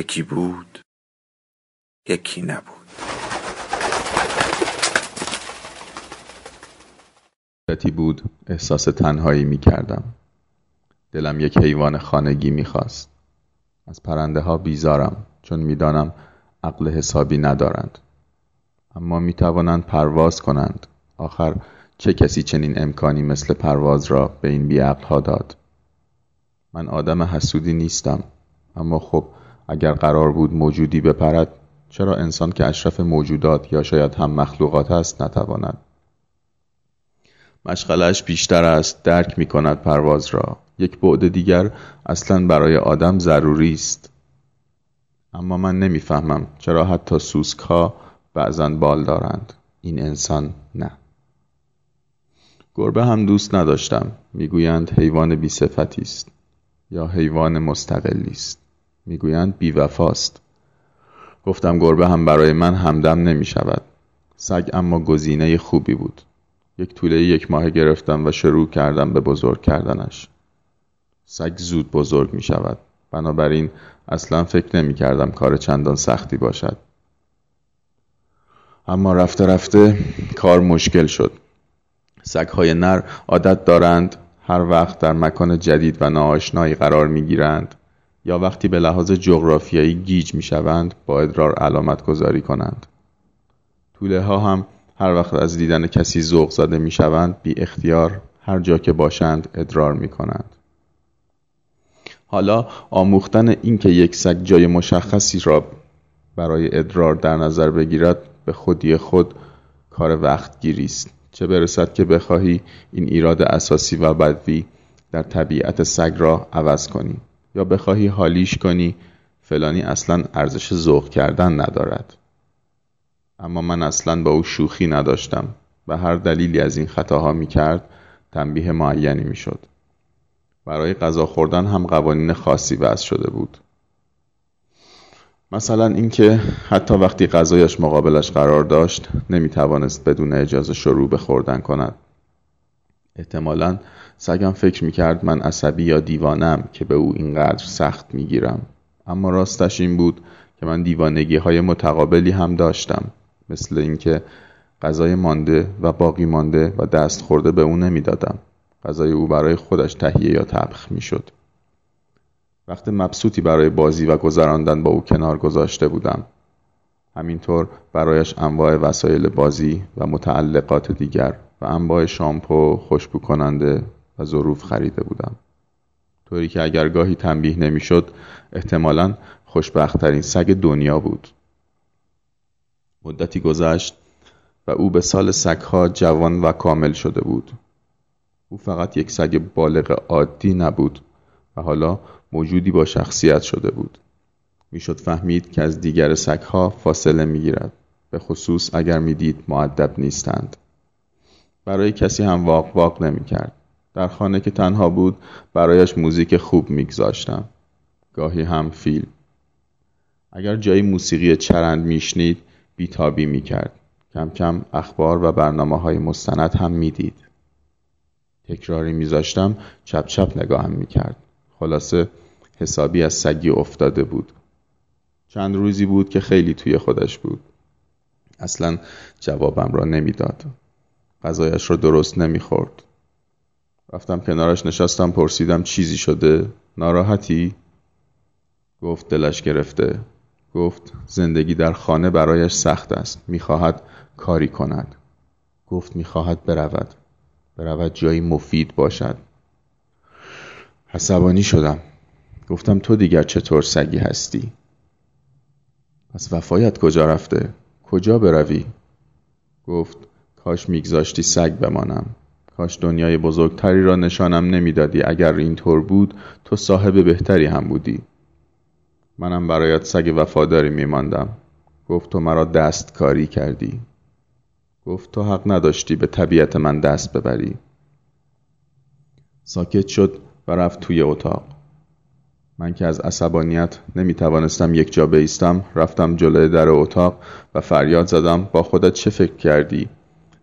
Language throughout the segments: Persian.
یکی بود یکی نبود. مدتی بود احساس تنهایی می کردم دلم یک حیوان خانگی می خواست از پرنده ها بیزارم چون می‌دانم عقل حسابی ندارند. اما می توانند پرواز کنند. آخر چه کسی چنین امکانی مثل پرواز را به این بیعقل ها داد؟ من آدم حسودی نیستم اما خب اگر قرار بود موجودی بپرد چرا انسان که اشرف موجودات یا شاید هم مخلوقات است نتواند؟ مشغلش بیشتر است درک می کند پرواز را. یک بعد دیگر اصلا برای آدم ضروری است. اما من نمی‌فهمم چرا حتی سوسک ها بعضا بال دارند. این انسان نه. گربه هم دوست نداشتم. می‌گویند حیوان بی است یا حیوان مستقلی است. می‌گویند بیوفاست گفتم گربه هم برای من همدم نمی شود سگ اما گزینه خوبی بود. یک طوله یک ماه گرفتم و شروع کردم به بزرگ کردنش. سگ زود بزرگ می شود بنابراین اصلا فکر نمی کردم کار چندان سختی باشد. اما رفته رفته کار مشکل شد. سگهای نر عادت دارند. هر وقت در مکان جدید و ناآشنایی قرار می گیرند یا وقتی به لحاظ جغرافیایی گیج می شوند با ادرار علامت گذاری کنند. طوله ها هم هر وقت از دیدن کسی ذوق زده می شوند بی اختیار هر جا که باشند ادرار می کنند. حالا آموختن اینکه یک سگ جای مشخصی را برای ادرار در نظر بگیرد به خودی خود کار وقت گیری است چه برسد که بخواهی این ایراد اساسی و بدوی در طبیعت سگ را عوض کنی یا بخواهی حالیش کنی فلانی اصلا ارزش ذوق کردن ندارد. اما من اصلا با او شوخی نداشتم و هر دلیلی از این خطاها می کرد تنبیه معینی می شد. برای غذا خوردن هم قوانین خاصی وضع شده بود. مثلا اینکه حتی وقتی غذایش مقابلش قرار داشت نمی توانست بدون اجازه شروع به خوردن کند. احتمالا سگم فکر می‌کرد من عصبی یا دیوانم که به او اینقدر سخت می‌گیرم. اما راستش این بود که من دیوانگی های متقابلی هم داشتم مثل اینکه غذای مانده و باقی مانده و دست خورده به او نمی‌دادم. غذای او برای خودش تهیه یا طبخ می‌شد. وقت مبسوطی برای بازی و گذراندن با او کنار گذاشته بودم. همینطور برایش انواع وسایل بازی و متعلقات دیگر. و انواع شامپو خوشبو کننده و ظروف خریده بودم. طوری که اگر گاهی تنبیه نمی‌شد احتمالا خوشبختترین سگ دنیا بود. مدتی گذشت و او به سال سگها جوان و کامل شده بود. او فقط یک سگ بالغ عادی نبود و حالا موجودی با شخصیت شده بود. می‌شد فهمید که از دیگر سگها فاصله می‌گیرد به خصوص اگر می‌دید معدب نیستند. برای کسی هم واق واق نمی‌کرد. در خانه که تنها بود برایش موزیک خوب میگذاشتم. گاهی هم فیلم. اگر جایی موسیقی چرند میشنید بیتابی می‌کرد. کم کم اخبار و برنامه های مستند هم می‌دید. تکراری میذاشتم چپ چپ نگاهم می‌کرد. خلاصه حسابی از سگی افتاده بود. چند روزی بود که خیلی توی خودش بود. اصلا جوابم را نمی‌داد. غذایش را درست نمی‌خورد. رفتم کنارش نشستم پرسیدم چیزی شده؟ ناراحتی؟ گفت دلش گرفته. گفت زندگی در خانه برایش سخت است. می‌خواهد کاری کند. گفت می‌خواهد برود. برود جایی مفید باشد. عصبانی شدم. گفتم تو دیگر چطور سگی هستی؟ پس وفایت کجا رفته؟ کجا بروی؟ گفت کاش میگذاشتی سگ بمانم. کاش دنیای بزرگتری را نشانم نمی‌دادی. اگر اینطور بود تو صاحب بهتری هم بودی. منم برایت سگ وفاداری میماندم. گفت تو مرا دستکاری کردی. گفت تو حق نداشتی به طبیعت من دست ببری. ساکت شد و رفت توی اتاق. من که از عصبانیت نمی توانستم یک جا بیستم رفتم جلوی در اتاق و فریاد زدم با خودت چه فکر کردی؟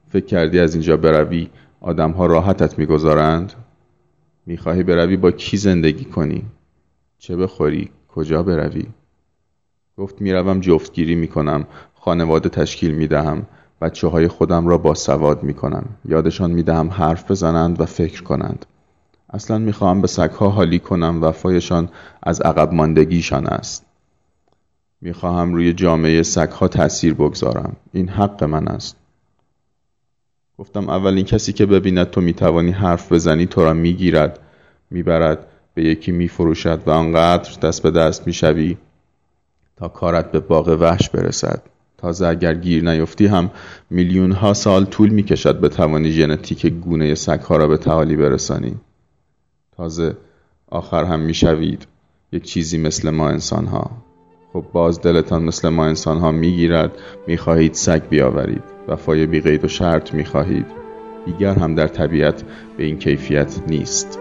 فکر کردی از اینجا بروی آدمها راحتت می‌گذارند؟ می‌خواهی بروی با کی زندگی کنی؟ چه بخوری؟ کجا بروی؟ گفت می‌روم جفتگیری می‌کنم خانواده تشکیل می‌دهم بچه های خودم را با سواد می‌کنم یادشان می‌دهم حرف بزنند و فکر کنند اصلا می‌خواهم به سگها حالی کنم وفایشان از عقب ماندگیشان است می‌خواهم روی جامعه سگها تأثیر بگذارم این حق من است گفتم اولین کسی که ببیند تو می‌توانی حرف بزنی تو را می‌گیرد می‌برد به یکی میفروشد و آنقدر دست به دست می‌شوی تا کارت به باغ وحش برسد. تازه اگر گیر نیفتی هم میلیون ها سال طول می‌کشد به توانی ژنتیک گونه سگها را به تعالی برسانی. تازه آخر هم می‌شوید یک چیزی مثل ما انسان ها خب باز دلتان مثل ما انسان ها می‌گیرد می‌خواهید سگ بیاورید. وفای بی قید و شرط می‌خواهید. دیگر هم در طبیعت به این کیفیت نیست.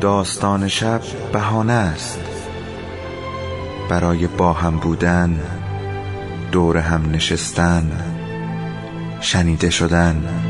داستان شب بهانه است. برای با هم بودن دور هم نشستن شنیده شدن.